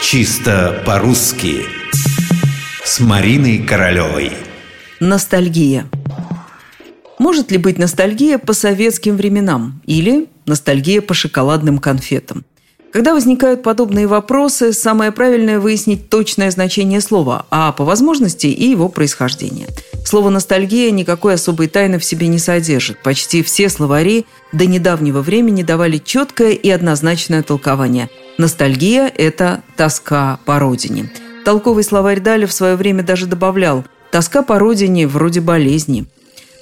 Чисто по-русски С Мариной Королевой Ностальгия Может ли быть ностальгия по советским временам или ностальгия по шоколадным конфетам? Когда возникают подобные вопросы, самое правильное выяснить точное значение слова, а по возможности и его происхождение. Слово «ностальгия» никакой особой тайны в себе не содержит. Почти все словари до недавнего времени давали четкое и однозначное толкование. Ностальгия – это тоска по родине. Толковый словарь Дали в свое время даже добавлял «тоска по родине вроде болезни».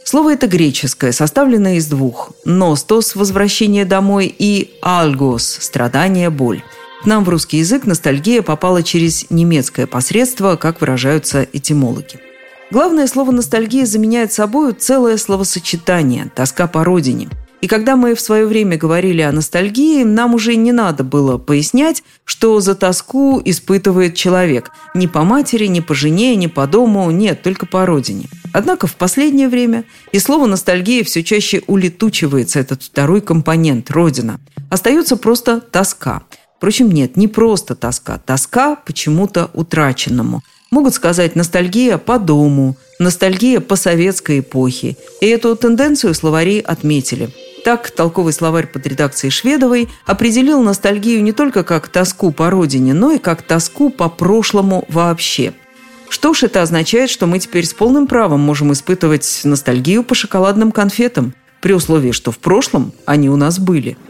Слово это греческое, составленное из двух – «ностос» – возвращение домой и «альгос» – страдание, боль. К нам в русский язык ностальгия попала через немецкое посредство, как выражаются этимологи. Главное слово «ностальгия» заменяет собой целое словосочетание – «тоска по родине». И когда мы в свое время говорили о ностальгии, нам уже не надо было пояснять, что за тоску испытывает человек. Ни по матери, ни по жене, ни по дому, нет, только по родине. Однако в последнее время и слово «ностальгия» все чаще улетучивается, этот второй компонент – родина. Остается просто тоска. Впрочем, нет, не просто тоска. Тоска почему-то утраченному. Могут сказать ностальгия по дому, ностальгия по советской эпохе. И эту тенденцию словари отметили – так, толковый словарь под редакцией Шведовой определил ностальгию не только как тоску по родине, но и как тоску по прошлому вообще. Что ж, это означает, что мы теперь с полным правом можем испытывать ностальгию по шоколадным конфетам, при условии, что в прошлом они у нас были –